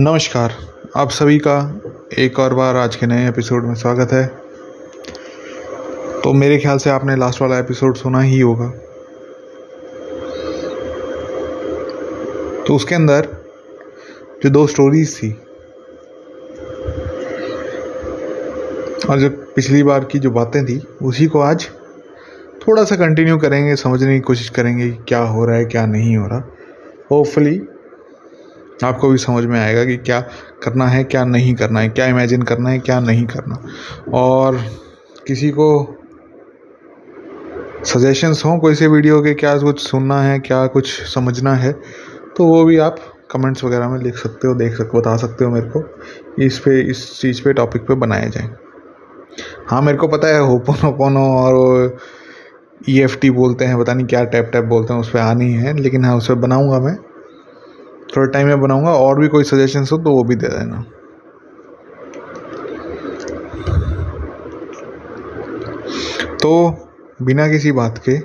नमस्कार। आप सभी का एक और बार आज के नए एपिसोड में स्वागत है। तो मेरे ख्याल से आपने लास्ट वाला एपिसोड सुना ही होगा। तो उसके अंदर जो दो स्टोरीज थी, और जो पिछली बार की जो बातें थी, उसी को आज थोड़ा सा कंटिन्यू करेंगे, समझने की कोशिश करेंगे क्या हो रहा है, क्या नहीं हो रहा। होपफुली आपको भी समझ में आएगा कि क्या करना है, क्या नहीं करना है, क्या इमेजिन करना है, क्या नहीं करना। और किसी को सजेशंस हों, कोई से वीडियो के क्या कुछ सुनना है, क्या कुछ समझना है तो वो भी आप कमेंट्स वगैरह में लिख सकते हो, देख सकते हो बता सकते हो मेरे को, इस पे, इस चीज़ पे टॉपिक पे बनाए जाए। हाँ मेरे को पता है होपोनो पोनो और ई एफ़ टी बोलते हैं, पता नहीं क्या टैप टैप बोलते हैं, उस पर आनी है, लेकिन हाँ उस पर बनाऊँगा मैं। थोड़ा टाइम में बनाऊँगा, और भी कोई सजेशंस हो तो वो भी दे देना। तो बिना किसी बात के,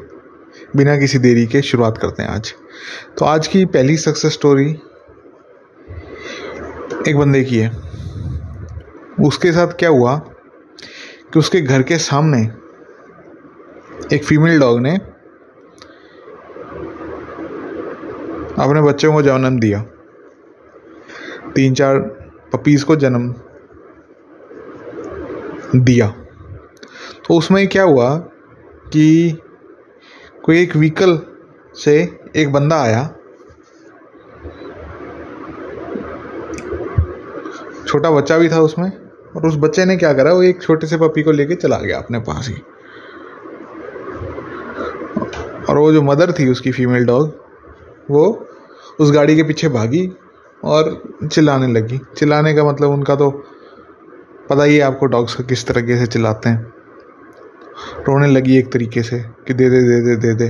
बिना किसी देरी के शुरुआत करते हैं आज। तो आज की पहली सक्सेस स्टोरी एक बंदे की है। उसके साथ क्या हुआ कि उसके घर के सामने एक फीमेल डॉग ने अपने बच्चों को जन्म दिया। तीन चार पपीज़ को जन्म दिया। तो उसमें क्या हुआ कि कोई एक व्हीकल से एक बंदा आया। छोटा बच्चा भी था उसमें और उस बच्चे ने क्या करा, वो एक छोटे से पपी को लेके चला गया अपने पास ही। और वो जो मदर थी उसकी फीमेल डॉग, वो उस गाड़ी के पीछे भागी और चिल्लाने लगी। चिल्लाने का मतलब उनका तो पता ही है आपको डॉग्स का किस तरीके से चिल्लाते हैं। रोने लगी एक तरीके से कि दे दे दे दे दे दे।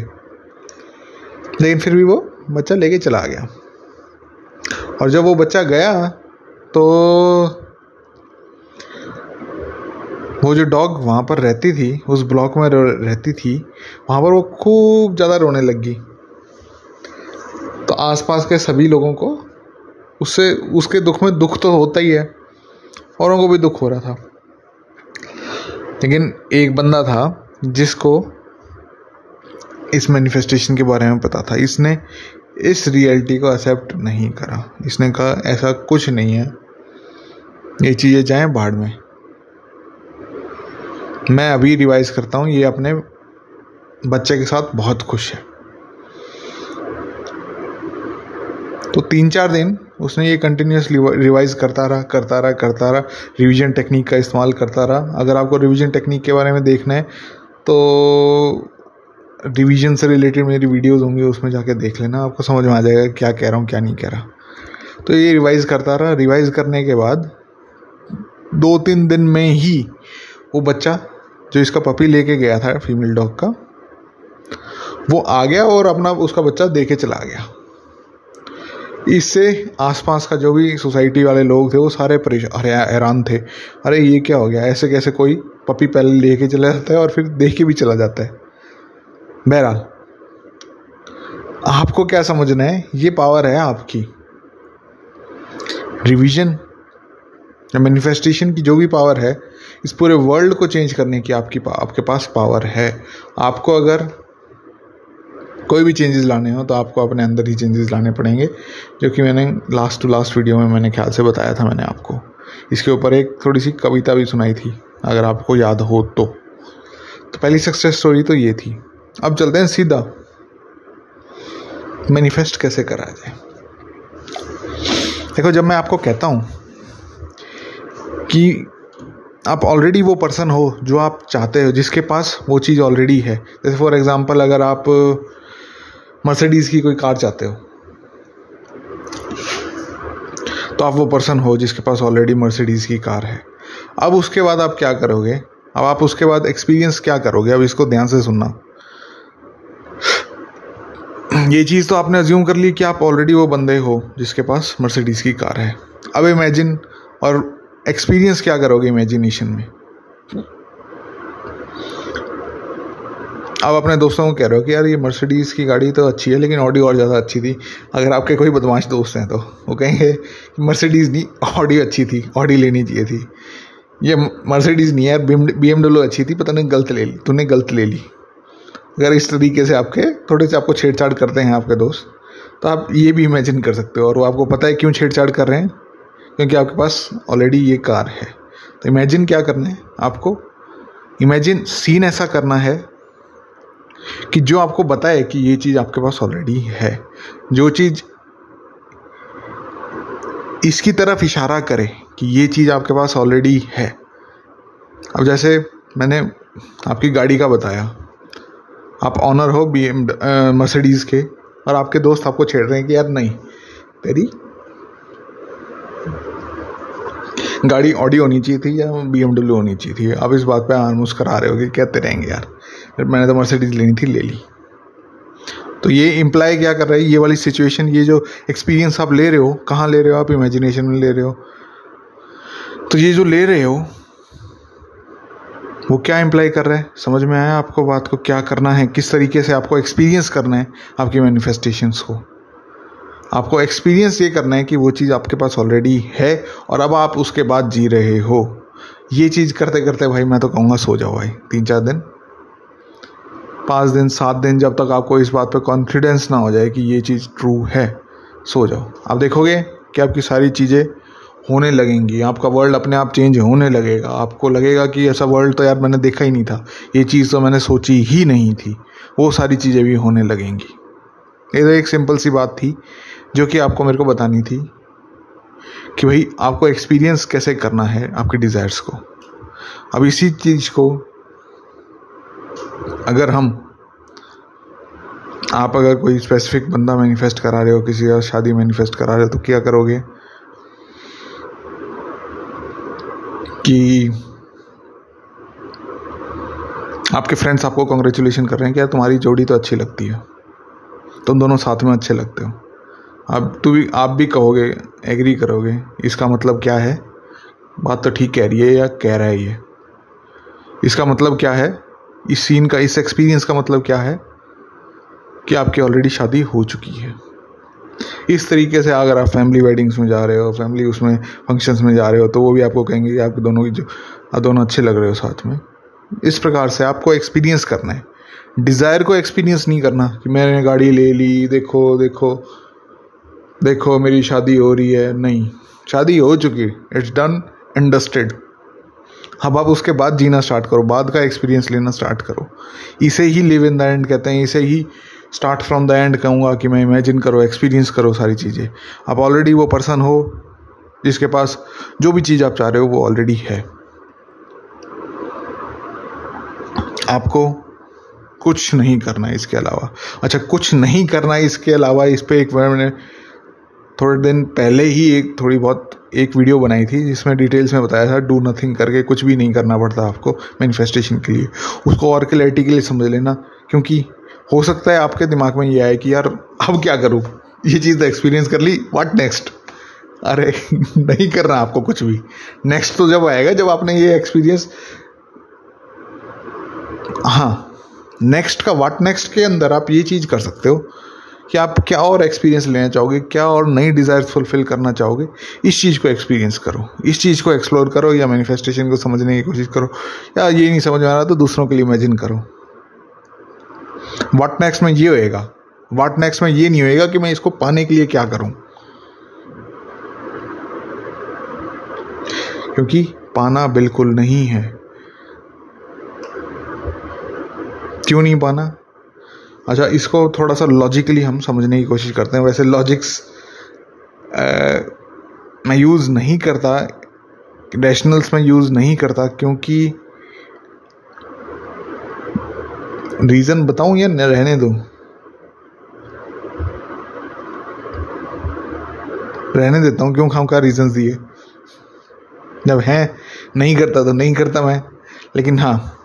लेकिन फिर भी वो बच्चा लेके चला गया। और जब वो बच्चा गया तो वो जो डॉग वहाँ पर रहती थी, उस ब्लॉक में रहती थी, वहाँ पर वो खूब ज़्यादा रोने लगी। आसपास के सभी लोगों को उससे, उसके दुख में दुख तो होता ही है, औरों को भी दुख हो रहा था। लेकिन एक बंदा था जिसको इस मैनिफेस्टेशन के बारे में पता था। इसने इस रियलिटी को एक्सेप्ट नहीं करा। इसने कहा, ऐसा कुछ नहीं है। ये चीज़ें जाए बाढ़ में। मैं अभी रिवाइज करता हूँ। ये अपने बच्चे के साथ बहुत खुश है। तो तीन चार दिन उसने ये कंटिन्यूसली रिवाइज करता रहा करता रहा करता रहा रिवीजन टेक्निक का इस्तेमाल करता रहा। अगर आपको रिवीजन टेक्निक के बारे में देखना है तो रिवीजन से रिलेटेड मेरी वीडियोस होंगी, उसमें जाके देख लेना। आपको समझ में आ जाएगा क्या कह रहा हूँ, क्या नहीं कह रहा। तो ये रिवाइज करता रहा। रिवाइज करने के बाद दो तीन दिन में ही वो बच्चा, जो इसका पपी लेके गया था फीमेल डॉग का, वो आ गया और अपना उसका बच्चा दे के चला गया। इससे आसपास का जो भी सोसाइटी वाले लोग थे, वो सारे परेशान हैरान थे। अरे, ये क्या हो गया? ऐसे कैसे कोई पपी पहले लेके चला जाता है और फिर देख के भी चला जाता है? बहरहाल, आपको क्या समझना है? ये पावर है आपकी। रिवीजन या मैनिफेस्टेशन की जो भी पावर है, इस पूरे वर्ल्ड को चेंज करने की आपकी आपके पास पावर है। आपको अगर कोई भी चेंजेस लाने हो तो आपको अपने अंदर ही चेंजेस लाने पड़ेंगे, जो कि मैंने लास्ट टू लास्ट वीडियो में मैंने ख्याल से बताया था मैंने आपको। इसके ऊपर एक थोड़ी सी कविता भी सुनाई थी, अगर आपको याद हो तो। तो पहली सक्सेस स्टोरी तो ये थी। अब चलते हैं सीधा। मैनिफेस्ट कैसे करा जाए? देखो, जब मैं आपको कहता हूँ कि आप ऑलरेडी वो पर्सन हो जो आप चाहते हो, जिसके पास वो चीज़ ऑलरेडी है। जैसे फॉर एग्ज़ाम्पल अगर आप मर्सिडीज़ की कोई कार चाहते हो? तो आप वो पर्सन हो जिसके पास ऑलरेडी मर्सिडीज़ की कार है। अब उसके बाद आप क्या करोगे? अब आप उसके बाद एक्सपीरियंस क्या करोगे? अब इसको ध्यान से सुनना। ये चीज़ तो आपने अज्यूम कर ली कि आप ऑलरेडी वो बंदे हो जिसके पास मर्सिडीज़ की कार है। अब इमेजिन और एक्सपीरियंस क्या करोगे इमेजिनेशन में? आप अपने दोस्तों को कह रहे हो कि यार ये मर्सिडीज़ की गाड़ी तो अच्छी है, लेकिन ऑडी और ज़्यादा अच्छी थी। अगर आपके कोई बदमाश दोस्त हैं तो वो कहेंगे मर्सिडीज़ नहीं ऑडी अच्छी थी ऑडी लेनी चाहिए थी। ये मर्सिडीज़ नहीं है बी एम डब्ल्यू अच्छी थी, पता नहीं गलत ले ली, तूने गलत ले ली। अगर इस तरीके से आपके थोड़े से आपको छेड़छाड़ करते हैं आपके दोस्त तो आप ये भी इमेजिन कर सकते हो, और वो आपको पता है क्यों छेड़छाड़ कर रहे हैं? क्योंकि आपके पास ऑलरेडी ये कार है। तो इमेजिन क्या करना है आपको? इमेजिन सीन ऐसा करना है कि जो आपको बताए कि ये चीज़ आपके पास ऑलरेडी है, जो चीज़ इसकी तरफ़ इशारा करे कि ये चीज़ आपके पास ऑलरेडी है। अब जैसे मैंने आपकी गाड़ी का बताया, आप ऑनर हो बी एम मर्सिडीज़ के और आपके दोस्त आपको छेड़ रहे हैं कि यार नहीं, तेरी गाड़ी ऑडी होनी चाहिए थी या बी होनी चाहिए थी? अब इस बात पे आलमोस्ट करा रहे हो कि कहते रहेंगे यार। फिर मैंने तो मर्सिडीज लेनी थी, ले ली। तो ये इम्प्लाई क्या कर रहा है? ये वाली सिचुएशन ये जो एक्सपीरियंस आप ले रहे हो, कहाँ ले रहे हो आप? इमेजिनेशन में ले रहे हो। तो ये जो ले रहे हो, वो क्या इम्प्लाई कर रहा है? समझ में आया आपको बात को? क्या करना है? किस तरीके से आपको एक्सपीरियंस करना है आपकी मैनिफेस्टेशंस को? आपको एक्सपीरियंस ये करना है कि वो चीज़ आपके पास ऑलरेडी है और अब आप उसके बाद जी रहे हो। ये चीज़ करते करते भाई, मैं तो कहूँगा सो जाओ भाई तीन चार दिन। पाँच दिन, सात दिन जब तक आपको इस बात पर कॉन्फिडेंस ना हो जाए कि ये चीज़ ट्रू है, सो जाओ। आप देखोगे कि आपकी सारी चीज़ें होने लगेंगी, आपका वर्ल्ड अपने आप चेंज होने लगेगा। आपको लगेगा कि ऐसा वर्ल्ड तो यार मैंने देखा ही नहीं था, ये चीज़ तो मैंने सोची ही नहीं थी, वो सारी चीज़ें भी होने लगेंगी। ये तो एक सिंपल सी बात थी, जो कि आपको मेरे को बतानी थी कि भाई, आपको एक्सपीरियंस कैसे करना है आपके डिज़ायर्स को। अब इसी चीज़ को अगर हम, आप अगर कोई स्पेसिफिक बंदा मैनिफेस्ट करा रहे हो, किसी का शादी मैनिफेस्ट करा रहे हो तो क्या करोगे? कि आपके फ्रेंड्स आपको कॉन्ग्रेचुलेशन कर रहे हैं कि यार तुम्हारी जोड़ी तो अच्छी लगती है। तुम दोनों साथ में अच्छे लगते हो। अब तू भी, आप भी कहोगे एग्री करोगे, इसका मतलब क्या है? बात तो ठीक कह रही है या कह रहा है ये? इसका मतलब क्या है? इस सीन का, इस एक्सपीरियंस का मतलब क्या है? कि आपकी ऑलरेडी शादी हो चुकी है। इस तरीके से अगर आप फैमिली वेडिंग्स में जा रहे हो फैमिली उसमें फ़ंक्शंस में जा रहे हो तो वो भी आपको कहेंगे कि आपके दोनों की जो दोनों अच्छे लग रहे हो साथ में। इस प्रकार से आपको एक्सपीरियंस करना है। डिज़ायर को एक्सपीरियंस नहीं करना कि मैंने गाड़ी ले ली, देखो देखो देखो मेरी शादी हो रही है। नहीं, शादी हो चुकी इट्स डन इंडस्टेड अब आप उसके बाद जीना स्टार्ट करो, बाद का एक्सपीरियंस लेना स्टार्ट करो। इसे ही लिव इन द एंड कहते हैं, इसे ही स्टार्ट फ्रॉम द एंड कहूँगा कि मैं इमेजिन करो एक्सपीरियंस करो सारी चीज़ें। आप ऑलरेडी वो पर्सन हो, जिसके पास जो भी चीज़ आप चाह रहे हो, वो ऑलरेडी है। आपको कुछ नहीं करना इसके अलावा। अच्छा कुछ नहीं करना इसके अलावा, इस पर एक मैंने थोड़े दिन पहले ही एक थोड़ी बहुत एक वीडियो बनाई थी, जिसमें डिटेल्स में बताया था डू नथिंग करके, कुछ भी नहीं करना पड़ता आपको मैनिफेस्टेशन के लिए। उसको और क्लैरिटी के लिए समझ लेना, क्योंकि हो सकता है आपके दिमाग में ये आए कि, यार, अब क्या करूँ? ये चीज़ तो एक्सपीरियंस कर ली वाट नेक्स्ट अरे, नहीं करना आपको कुछ भी। नेक्स्ट तो जब आएगा, जब आपने ये एक्सपीरियंस हाँ नेक्स्ट का व्हाट नेक्स्ट के अंदर आप ये चीज़ कर सकते हो। कि आप क्या और एक्सपीरियंस लेना चाहोगे? क्या और नई डिज़ायर फुलफिल करना चाहोगे? इस चीज़ को एक्सपीरियंस करो। इस चीज़ को एक्सप्लोर करो या मैनिफेस्टेशन को समझने की कोशिश करो। या ये नहीं समझ में आ रहा तो दूसरों के लिए इमेजिन करो। वाट नेक्स्ट में ये होएगा? वाट नेक्स्ट में ये नहीं होएगा कि मैं इसको पाने के लिए क्या करूँ? क्योंकि पाना बिल्कुल नहीं है। क्यों नहीं पाना? अच्छा इसको थोड़ा सा लॉजिकली हम समझने की कोशिश करते हैं। वैसे लॉजिक्स मैं यूज़ नहीं करता रैशनल्स में यूज़ नहीं करता क्योंकि रीज़न बताऊँ या न रहने दूँ? रहने देता हूँ, क्यों खाऊं? का रीज़न दिए? जब है, नहीं करता तो नहीं करता मैं, लेकिन हाँ।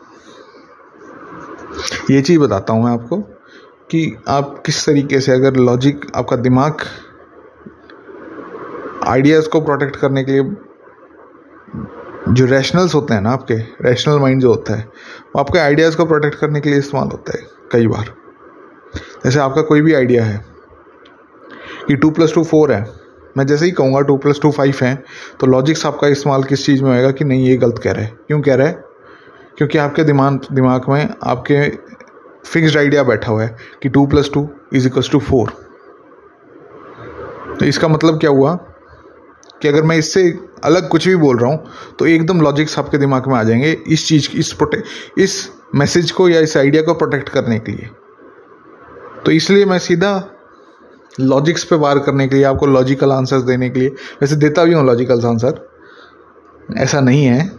ये चीज़ बताता हूँ मैं आपको। कि आप किस तरीके से, अगर लॉजिक आपका दिमाग आइडियाज़ को प्रोटेक्ट करने के लिए जो रैशनल्स होते हैं ना आपके रैशनल माइंड जो होता है, वो आपके आइडियाज़ को प्रोटेक्ट करने के लिए इस्तेमाल होता है कई बार। जैसे आपका कोई भी आइडिया है कि टू प्लस टू फोर है, मैं जैसे ही कहूँगा टू प्लस टू फाइव है तो लॉजिक्स आपका इस्तेमाल किस चीज़ में होएगा कि नहीं, ये गलत कह रहे हैं। क्यों कह रहे हैं? क्योंकि आपके दिमाग दिमाग में आपके फिक्स्ड आइडिया बैठा हुआ है कि two plus two is equals to four तो इसका मतलब क्या हुआ? कि अगर मैं इससे अलग कुछ भी बोल रहा हूँ तो एकदम लॉजिक्स आपके दिमाग में आ जाएँगे इस चीज़ इस प्रोटे इस मैसेज को या इस आइडिया को प्रोटेक्ट करने के लिए। तो इसलिए मैं सीधा लॉजिक्स पे वार करने के लिए, आपको लॉजिकल आंसर्स देने के लिए, वैसे देता भी हूँ लॉजिकल आंसर ऐसा नहीं है,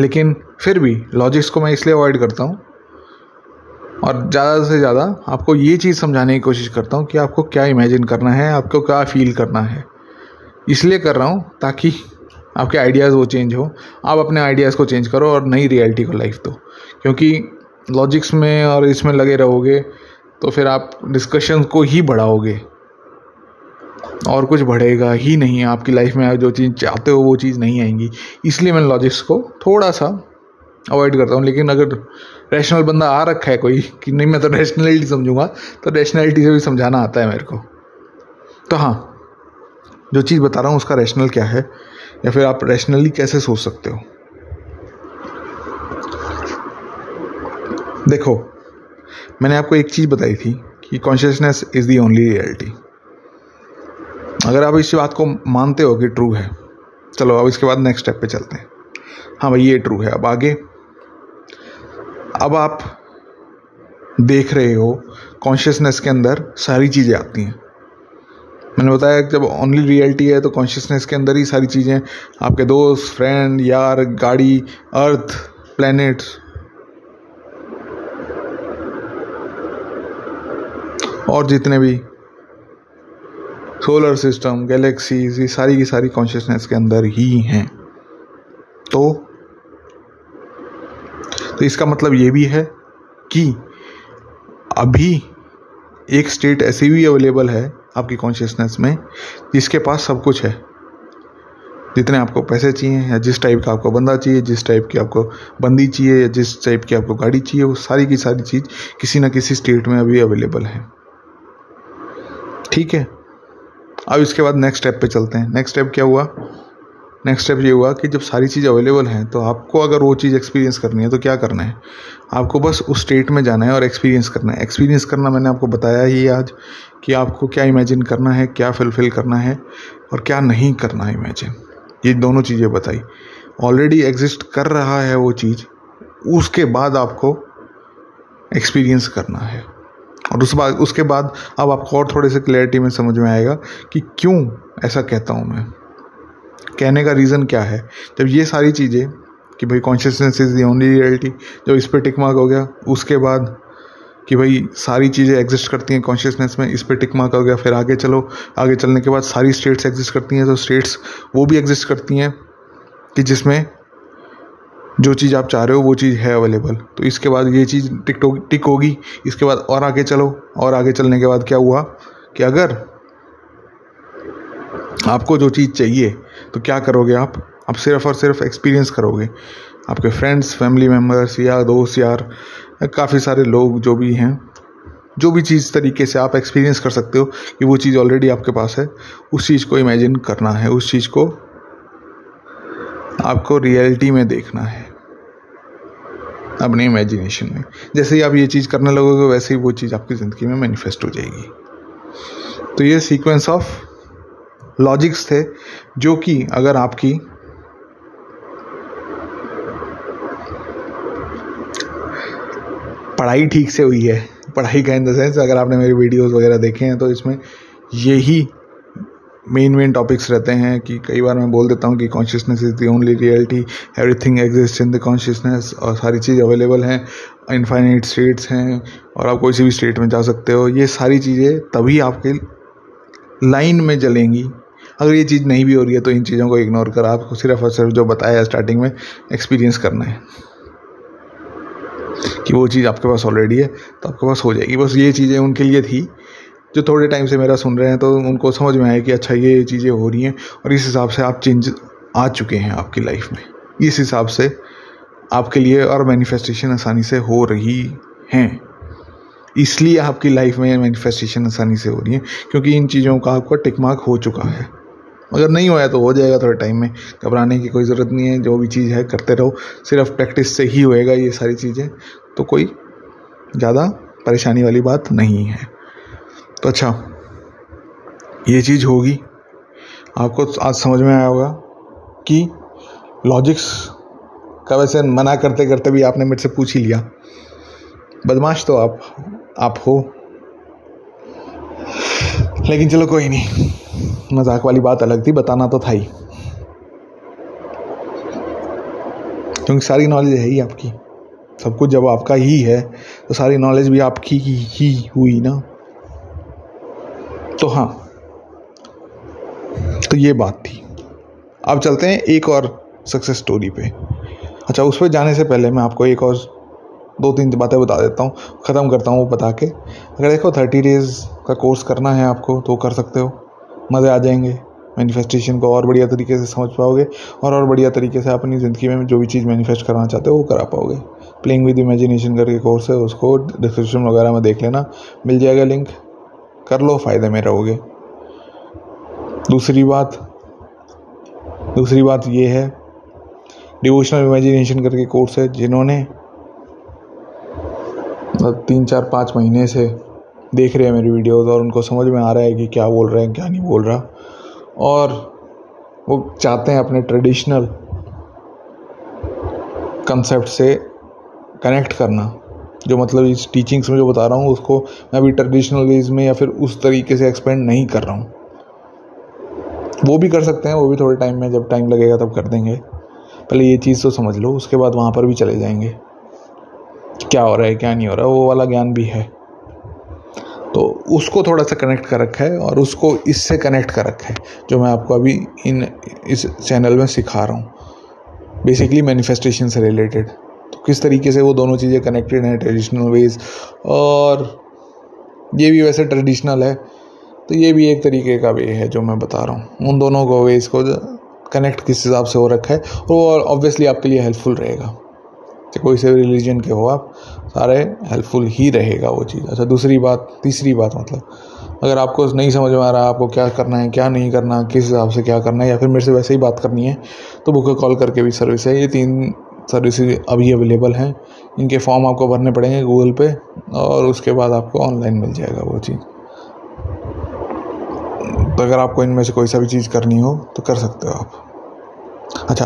लेकिन फिर भी लॉजिक्स को मैं इसलिए अवॉइड करता हूँ और ज़्यादा से ज़्यादा आपको ये चीज़ समझाने की कोशिश करता हूँ कि आपको क्या इमेजिन करना है, आपको क्या फील करना है। इसलिए कर रहा हूँ ताकि आपके आइडियाज़ वो चेंज हो। आप अपने आइडियाज़ को चेंज करो और नई रियलिटी को लाइफ दो। क्योंकि लॉजिक्स में और इसमें लगे रहोगे तो फिर आप डिस्कशन को ही बढ़ाओगे। और कुछ बढ़ेगा ही नहीं, आपकी लाइफ में आप जो चीज़ चाहते हो वो चीज़ नहीं आएँगी। इसलिए मैं लॉजिक्स को थोड़ा सा अवॉइड करता हूँ। लेकिन अगर रैशनल बंदा आ रखा है कोई, कि नहीं, मैं तो रैशनलिटी समझूँगा तो रैशनलिटी से भी समझाना आता है मेरे को। तो हाँ जो चीज़ बता रहा हूँ, उसका रैशनल क्या है? या फिर आप रैशनली कैसे सोच सकते हो? देखो, मैंने आपको एक चीज़ बताई थी, कि consciousness is the only reality अगर आप इस बात को मानते हो कि ट्रू है, चलो, अब इसके बाद नेक्स्ट स्टेप पे चलते हैं। हाँ भाई, ये ट्रू है। अब आगे अब आप देख रहे हो कॉन्शियसनेस के अंदर सारी चीज़ें आती हैं। मैंने बताया जब ओनली रियलिटी है तो कॉन्शियसनेस के अंदर ही सारी चीज़ें आपके दोस्त फ्रेंड यार, गाड़ी अर्थ प्लैनेट्स और जितने भी सोलर सिस्टम गैलेक्सीज ये सारी की सारी कॉन्शियसनेस के अंदर ही हैं। तो तो इसका मतलब ये भी है कि अभी एक स्टेट ऐसी भी अवेलेबल है आपकी कॉन्शियसनेस में, जिसके पास सब कुछ है। जितने आपको पैसे चाहिए या जिस टाइप का आपको बंदा चाहिए, जिस टाइप की आपको बंदी चाहिए या जिस टाइप की आपको गाड़ी चाहिए, वो सारी की सारी चीज़ किसी ना किसी स्टेट में अभी अवेलेबल है। ठीक है? अब इसके बाद नेक्स्ट स्टेप पे चलते हैं। नेक्स्ट स्टेप क्या हुआ? नेक्स्ट स्टेप ये हुआ कि जब सारी चीज़ अवेलेबल हैं तो आपको अगर वो चीज़ एक्सपीरियंस करनी है तो क्या करना है? आपको बस उस स्टेट में जाना है और एक्सपीरियंस करना है। एक्सपीरियंस करना मैंने आपको बताया ही आज कि आपको क्या इमेजिन करना है, क्या फुलफिल करना है और क्या नहीं करना है इमेजिन ये दोनों चीज़ें बताई। ऑलरेडी एग्जिस्ट कर रहा है वो चीज़, उसके बाद आपको एक्सपीरियंस करना है। और उस बाद, उसके बाद अब आपको और थोड़े से क्लैरिटी में समझ में आएगा कि क्यों ऐसा कहता हूँ मैं। कहने का रीज़न क्या है? जब ये सारी चीज़ें कि भाई consciousness is the only reality जब इस पर टिक मार्क हो गया, उसके बाद कि भाई सारी चीज़ें एग्जिस्ट करती हैं कॉन्शियसनेस में, इस पर टिक मार्क हो गया, फिर आगे चलो, आगे चलने के बाद सारी स्टेट्स एग्जिस्ट करती हैं तो स्टेट्स वो भी एग्जिस्ट करती हैं कि जिसमें जो चीज़ आप चाह रहे हो, वो चीज़ है अवेलेबल तो इसके बाद ये चीज़ टिक टिक होगी, इसके बाद और आगे चलो, और आगे चलने के बाद क्या हुआ कि अगर आपको जो चीज़ चाहिए तो क्या करोगे आप? आप सिर्फ़ और सिर्फ़ एक्सपीरियंस करोगे। आपके फ्रेंड्स फैमिली मेंबर्स या दोस्त, यार, काफ़ी सारे लोग जो भी हैं, जो भी चीज़ तरीके से आप एक्सपीरियंस कर सकते हो कि वो चीज़ ऑलरेडी आपके पास है, उस चीज़ को इमेजिन करना है, उस चीज़ को आपको रियलिटी में देखना है। अपने इमेजिनेशन में। जैसे ही आप ये चीज़ करने लगोगे, वैसे ही वो चीज़ आपकी ज़िंदगी में मैनिफेस्ट हो जाएगी। तो ये सीक्वेंस ऑफ़ लॉजिक्स थे, जो कि अगर आपकी पढ़ाई ठीक से हुई है, पढ़ाई का इन द सेंस अगर आपने मेरी वीडियोस वगैरह देखे हैं तो इसमें यही मेन मेन टॉपिक्स रहते हैं कि कई बार मैं बोल देता हूँ कि consciousness is the only reality everything exist in the consciousness और सारी चीज़ अवेलेबल हैं इनफाइनाइट स्टेट्स हैं और आप कोई सी भी स्टेट में जा सकते हो, ये सारी चीज़ें तभी आपके लाइन में चलेंगी अगर ये चीज़ नहीं भी हो रही है तो इन चीज़ों को इग्नोर कर, आपको सिर्फ़ और सिर्फ़ जो बताया स्टार्टिंग में एक्सपीरियंस करना है। कि वो चीज़ आपके पास ऑलरेडी है तो आपके पास हो जाएगी। बस ये चीज़ें उनके लिए थी, जो थोड़े टाइम से मेरा सुन रहे हैं तो उनको समझ में आया कि अच्छा ये चीज़ें हो रही हैं, और इस हिसाब से आप चेंज आ चुके हैं आपकी लाइफ में। इस हिसाब से आपके लिए और मैनिफेस्टेशन आसानी से हो रही हैं। इसलिए आपकी लाइफ में मैनिफेस्टेशन आसानी से हो रही है, क्योंकि इन चीज़ों का आपका टिक मार्क हो चुका है। अगर नहीं हुआ तो हो जाएगा थोड़े टाइम में। घबराने की कोई ज़रूरत नहीं है, जो भी चीज़ है करते रहो। सिर्फ़ प्रैक्टिस से ही होएगा ये सारी चीज़ें। तो कोई ज़्यादा परेशानी वाली बात नहीं है। तो अच्छा ये चीज़ होगी। आपको आज समझ में आया होगा कि लॉजिक्स का वैसे मना करते करते भी आपने मेरे से पूछ ही लिया। बदमाश तो आप आप हो। लेकिन चलो कोई नहीं। मज़ाक वाली बात अलग थी बताना तो था ही। क्योंकि सारी नॉलेज है ही आपकी। सब कुछ जब आपका ही है तो सारी नॉलेज भी आपकी ही, हुई ना। तो हाँ तो ये बात थी। अब चलते हैं एक और सक्सेस स्टोरी पे। अच्छा उस पर जाने से पहले मैं आपको एक और दो तीन बातें बता देता हूँ ख़त्म करता हूँ वो बता के अगर देखो थर्टी डेज़ का कोर्स करना है आपको तो कर सकते हो। मज़े आ जाएँगे। मैनिफेस्टेशन को और बढ़िया तरीके से समझ पाओगे और और बढ़िया तरीके से अपनी ज़िंदगी में जो भी चीज़ मैनिफेस्ट करना चाहते हो वो करा पाओगे। प्लेइंग विद इमेजिनेशन करके कोर्स है, उसको डिस्क्रिप्शन वगैरह में देख लेना। मिल जाएगा लिंक कर लो, फ़ायदे में रहोगे। दूसरी बात दूसरी बात ये है डिवोशनल इमेजिनेशन करके कोर्स है, जिन्होंने, तीन चार पाँच महीने से देख रहे हैं मेरी वीडियोस और उनको समझ में आ रहा है कि क्या बोल रहे हैं, क्या नहीं बोल रहा। और वो चाहते हैं अपने ट्रेडिशनल कंसेप्ट से कनेक्ट करना, जो मतलब इस टीचिंग्स में जो बता रहा हूँ, उसको मैं अभी ट्रेडिशनल वेज में या फिर उस तरीके से एक्सपेंड नहीं कर रहा हूँ। वो भी कर सकते हैं, वो भी थोड़े टाइम में, जब टाइम लगेगा तब कर देंगे। पहले ये चीज़ तो समझ लो, उसके बाद वहाँ पर भी चले जाएँगे। क्या हो रहा है, क्या नहीं हो रहा है वो वाला ज्ञान भी है। तो उसको थोड़ा सा कनेक्ट कर रखा है और उसको इससे कनेक्ट कर रखा है, जो मैं आपको अभी इन, इस चैनल में सिखा रहा हूँ। बेसिकली मैनिफेस्टेशन से रिलेटेड तो किस तरीके से वो दोनों चीज़ें कनेक्टेड हैं ट्रेडिशनल वेज और ये भी वैसे ट्रेडिशनल है। तो ये भी एक तरीके का वे है जो मैं बता रहा हूँ। उन दोनों को वेज को कनेक्ट किस हिसाब से हो रखा है, वो ऑब्वियसली आपके लिए हेल्पफुल रहेगा। चाहे कोई से रिलीजन के हो आप सारे हेल्पफुल ही रहेगा वो चीज़। अच्छा दूसरी बात, तीसरी बात मतलब अगर आपको नहीं समझ में आ रहा आपको क्या करना है, क्या नहीं करना, किस हिसाब से क्या करना है, या फिर मेरे से वैसे ही बात करनी है तो बुक कॉल करके भी सर्विस है। ये तीन सर्विसेज़ अभी अवेलेबल हैं। इनके फॉर्म आपको भरने पड़ेंगे गूगल पे, और उसके बाद आपको ऑनलाइन मिल जाएगा वो चीज़। तो अगर आपको इनमें से कोई सा भी चीज़ करनी हो तो कर सकते हो आप। अच्छा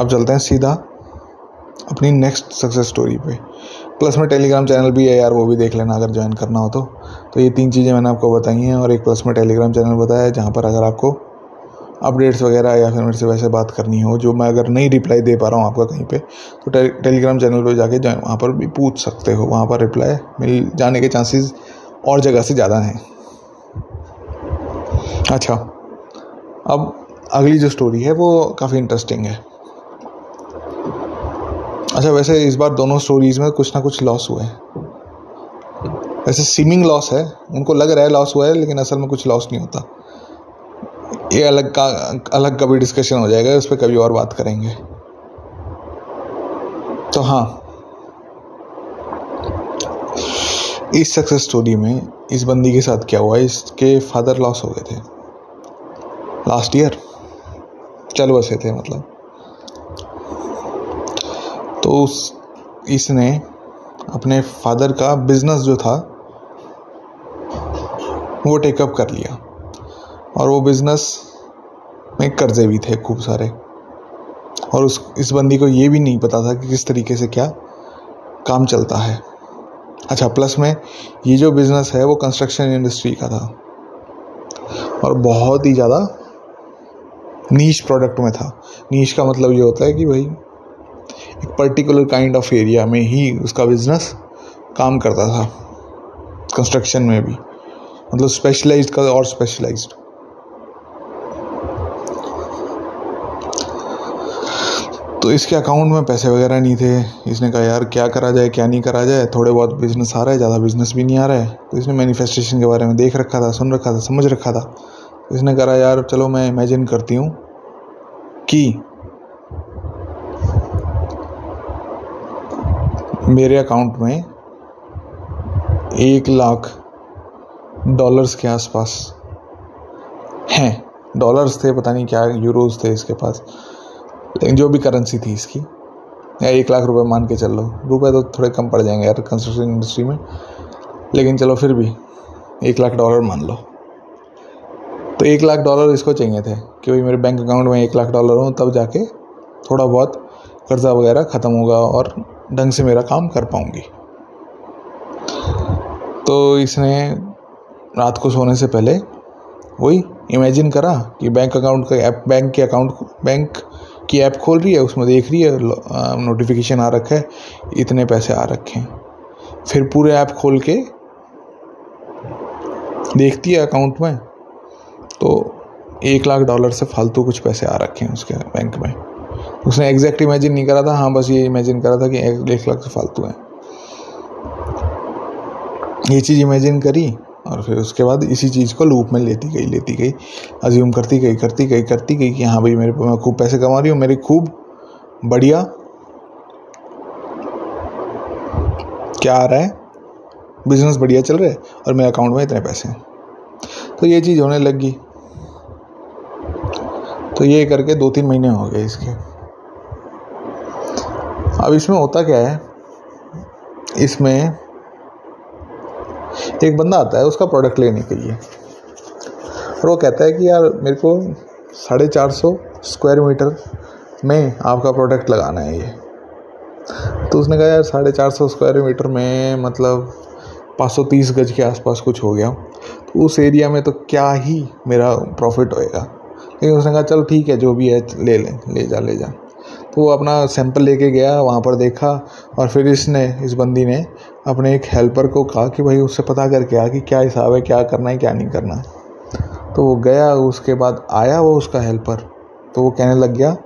अब चलते हैं सीधा अपनी नेक्स्ट सक्सेस स्टोरी पे। प्लस में टेलीग्राम चैनल भी है यार वो भी देख लेना अगर ज्वाइन करना हो तो। तो ये तीन चीज़ें मैंने आपको बताई हैं और एक प्लस में टेलीग्राम चैनल बताया है जहाँ पर अगर आपको अपडेट्स वगैरह या फिर मेरे से वैसे बात करनी हो जो मैं अगर नहीं रिप्लाई दे पा रहा हूँ आपका कहीं पे तो टे, टेलीग्राम चैनल पर जाके ज्वाइन वहाँ पर भी पूछ सकते हो। वहाँ पर रिप्लाई मिल जाने के चांसेस और जगह से ज़्यादा हैं। अच्छा अब अगली जो स्टोरी है वो काफ़ी इंटरेस्टिंग है। अच्छा वैसे इस बार दोनों स्टोरीज में कुछ ना कुछ लॉस हुआ है। वैसे सीमिंग लॉस है, उनको लग रहा है लॉस हुआ है, लेकिन असल में कुछ लॉस नहीं होता। ये अलग का, अलग कभी डिस्कशन हो जाएगा, उस पर कभी और बात करेंगे। तो हाँ इस सक्सेस स्टोरी में इस बंदी के साथ क्या हुआ? इसके फादर लॉस हो गए थे। लास्ट ईयर चल बसे थे मतलब। तो उस, इसने अपने फादर का बिज़नेस जो था, वो टेकअप कर लिया। और वो बिज़नेस में कर्जे भी थे खूब सारे। और उस, इस बंदी को ये भी नहीं पता था कि किस तरीके से क्या काम चलता है। अच्छा प्लस में ये जो बिज़नेस है, वो कंस्ट्रक्शन इंडस्ट्री का था। और बहुत ही ज़्यादा नीच प्रोडक्ट में था। नीच का मतलब ये होता है कि भाई पर्टिकुलर काइंड ऑफ़ एरिया में ही उसका बिज़नेस काम करता था कंस्ट्रक्शन में भी। मतलब स्पेशलाइज्ड का और स्पेशलाइज्ड तो इसके अकाउंट में पैसे वगैरह नहीं थे। इसने कहा, यार, क्या करा जाए, क्या नहीं करा जाए? थोड़े बहुत बिज़नेस आ रहा है, ज़्यादा बिज़नेस भी नहीं आ रहा है। तो इसने मैनिफेस्टेशन के बारे में देख रखा था, सुन रखा था, समझ रखा था। तो इसने कहा यार, चलो मैं इमेजिन करती हूँ कि मेरे अकाउंट में एक लाख डॉलर्स के आसपास हैं। डॉलर्स थे, पता नहीं क्या यूरोज थे इसके पास। लेकिन जो भी करेंसी थी इसकी, या एक लाख रुपए मान के चल लो। रुपए तो थोड़े कम पड़ जाएँगे यार कंस्ट्रक्शन इंडस्ट्री में। लेकिन चलो फिर भी एक लाख डॉलर मान लो। तो एक लाख डॉलर इसको चाहिए थे कि भाई मेरे बैंक अकाउंट में एक लाख डॉलर हो, तब जाके थोड़ा बहुत कर्जा वगैरह ख़त्म होगा और ढंग से मेरा काम कर पाऊँगी। तो इसने रात को सोने से पहले वही इमेजिन करा कि बैंक अकाउंट का ऐप बैंक के अकाउंट बैंक की ऐप खोल रही है, उसमें देख रही है नोटिफिकेशन आ रखा है, इतने पैसे आ रखे हैं। फिर पूरे ऐप खोल के देखती है अकाउंट में तो एक लाख डॉलर से फालतू कुछ पैसे आ रखे हैं उसके बैंक में। उसने एग्जैक्ट इमेजिन नहीं करा था हाँ बस ये इमेजिन करा था कि एक लाख से फालतू है। ये चीज़ इमेजिन करी और फिर उसके बाद इसी चीज़ को लूप में लेती गई लेती गई अज्यूम करती गई करती गई करती गई कि हाँ भाई मेरे मैं खूब पैसे कमा रही हूँ, मेरी खूब बढ़िया क्या आ रहा है? बिज़नेस बढ़िया चल रहा है और मेरे अकाउंट में इतने पैसे हैं। तो ये चीज़ होने लग गई। तो ये करके दो तीन महीने हो गए इसके। अब इसमें होता क्या है? इसमें एक बंदा आता है, उसका प्रोडक्ट लेने के लिए। और वो कहता है कि यार, मेरे को साढ़े चार सौ स्क्वायर मीटर में आपका प्रोडक्ट लगाना है ये। तो उसने कहा, यार, साढ़े चार सौ स्क्वायर मीटर में मतलब पाँच सौ तीस गज के आसपास कुछ हो गया। तो उस एरिया में तो क्या ही मेरा प्रॉफिट होएगा? लेकिन उसने कहा, चलो, ठीक है, जो भी है, ले लें, ले जा ले जा। तो वो अपना सैंपल लेके गया, वहाँ पर देखा और फिर इसने, इस बंदी ने अपने एक हेल्पर को कहा कि भाई उससे पता करके आ कि क्या हिसाब है, क्या करना है, क्या नहीं करना है। तो वो गया, उसके बाद आया वो उसका हेल्पर तो वो कहने लग गया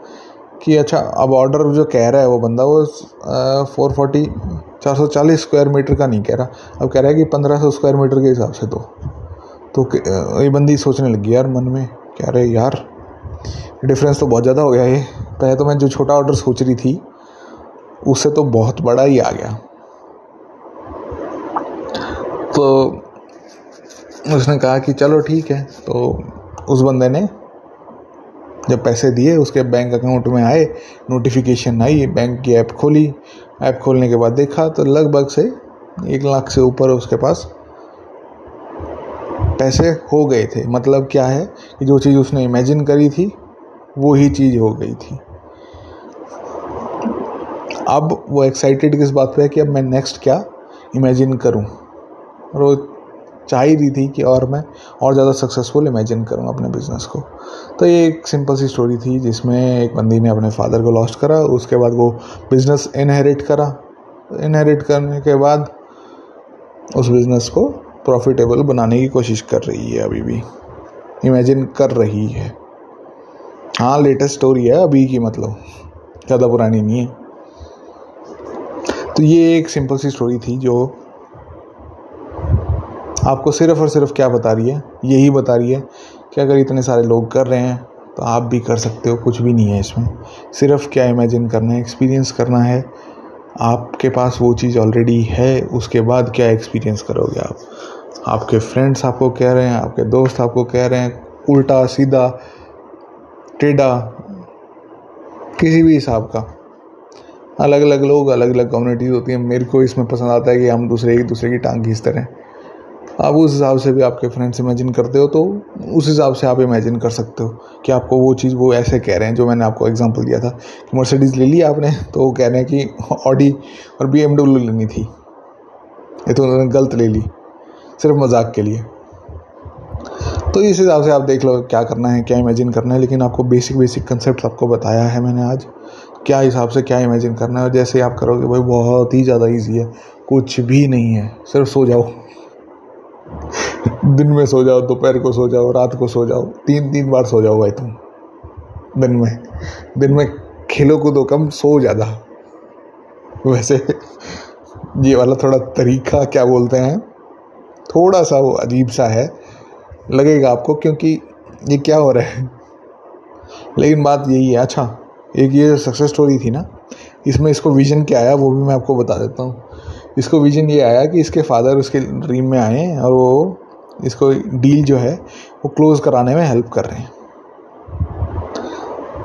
कि अच्छा अब ऑर्डर जो कह रहा है वो बंदा, वो फोर फोर्टी चार सौ चालीस स्क्वायर मीटर का नहीं कह रहा। अब कह रहा है कि पंद्रह सौ स्क्वायर मीटर के हिसाब से दो। तो ये बंदी सोचने लगी, यार, मन में कह रहे यार? डिफरेंस तो बहुत ज़्यादा हो गया ये। पहले तो मैं जो छोटा ऑर्डर सोच रही थी, उससे तो बहुत बड़ा ही आ गया। तो उसने कहा कि चलो ठीक है तो उस बंदे ने जब पैसे दिए, उसके बैंक अकाउंट में आए नोटिफिकेशन आई बैंक की ऐप खोली। ऐप खोलने के बाद देखा तो लगभग से एक लाख से ऊपर उसके पास पैसे हो गए थे। मतलब क्या है कि जो चीज़ उसने इमेजिन करी थी, वो ही चीज़ हो गई थी। अब वो एक्साइटेड किस बात पे है कि अब मैं नेक्स्ट क्या इमेजिन करूँ? और वो चाह ही रही थी कि और मैं और ज़्यादा सक्सेसफुल इमेजिन करूँ अपने बिज़नेस को। तो ये एक सिंपल सी स्टोरी थी जिसमें एक बंदी ने अपने फादर को लॉस्ट करा, उसके बाद वो बिज़नेस इनहेरिट करा। इनहेरिट करने के बाद उस बिज़नेस को प्रॉफिटेबल बनाने की कोशिश कर रही है अभी भी। इमेजिन कर रही है। हाँ लेटेस्ट स्टोरी है अभी की मतलब। ज़्यादा पुरानी नहीं है। तो ये एक सिंपल सी स्टोरी थी जो आपको सिर्फ़ और सिर्फ़ क्या बता रही है? यही बता रही है कि अगर इतने सारे लोग कर रहे हैं तो आप भी कर सकते हो, कुछ भी नहीं है इसमें। सिर्फ़ क्या इमेजिन करना है एक्सपीरियंस करना है। आपके पास वो चीज़ ऑलरेडी है, उसके बाद क्या एक्सपीरियंस करोगे आप? आपके फ्रेंड्स आपको कह रहे हैं, आपके दोस्त आपको कह रहे हैं, उल्टा, सीधा, टेढ़ा, किसी भी हिसाब का। अलग अलग लोग अलग अलग कम्युनिटीज़ होती हैं। मेरे को इसमें पसंद आता है कि हम दूसरे एक दूसरे की टांग खींचते रहें। आप उस हिसाब से भी आपके फ्रेंड्स इमेजिन करते हो तो उस हिसाब से आप इमेजिन कर सकते हो कि आपको वो चीज़, वो ऐसे कह रहे हैं, जो मैंने आपको एग्जांपल दिया था कि मर्सिडीज़ ले ली आपने तो वो कह रहे हैं कि ऑडी और बीएमडब्ल्यू लेनी थी। ये तो उन्होंने गलत ले ली, सिर्फ़ मज़ाक के लिए। तो इस हिसाब से आप देख लो क्या करना है, क्या इमेजिन करना है, लेकिन आपको बेसिक बेसिक कंसेप्ट आपको बताया है मैंने आज। क्या हिसाब से क्या इमेजिन करना है? और जैसे आप करोगे, भाई, बहुत ही ज़्यादा ईजी है। कुछ भी नहीं है, सिर्फ़ सो जाओ। दिन में सो जाओ, दोपहर को सो जाओ, रात को सो जाओ। तीन तीन बार सो जाओ भाई तुम, दिन में। दिन में खेलो कूदो कम, सो ज़्यादा। वैसे, ये वाला थोड़ा तरीका क्या बोलते हैं? थोड़ा सा वो अजीब सा है। लगेगा आपको, क्योंकि ये क्या हो रहा है? लेकिन बात यही है अच्छा। एक ये सक्सेस स्टोरी थी ना, इसमें इसको विजन क्या आया, वो भी मैं आपको बता देता हूँ। इसको विजन ये आया कि इसके फादर उसके ड्रीम में आए और वो इसको डील जो है, वो क्लोज कराने में हेल्प कर रहे हैं।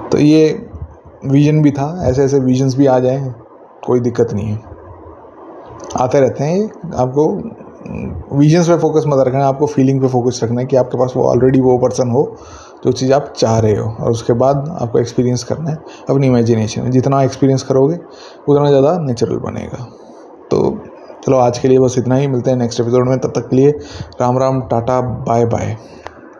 तो ये विजन भी था, ऐसे ऐसे विजन्स भी आ जाए, कोई दिक्कत नहीं है। आते रहते हैं, आपको विजन्स पे फोकस मत रखना है आपको फीलिंग पे फोकस रखना है कि आपके पास वो ऑलरेडी वो पर्सन हो जो चीज़ आप चाह रहे हो और उसके बाद आपको एक्सपीरियंस करना है, अपनी इमेजिनेशन में। जितना एक्सपीरियंस करोगे, उतना ज़्यादा नेचुरल बनेगा। तो चलो आज के लिए बस इतना ही। मिलते हैं नेक्स्ट एपिसोड में। तब तक के लिए Ram Ram, tata bye bye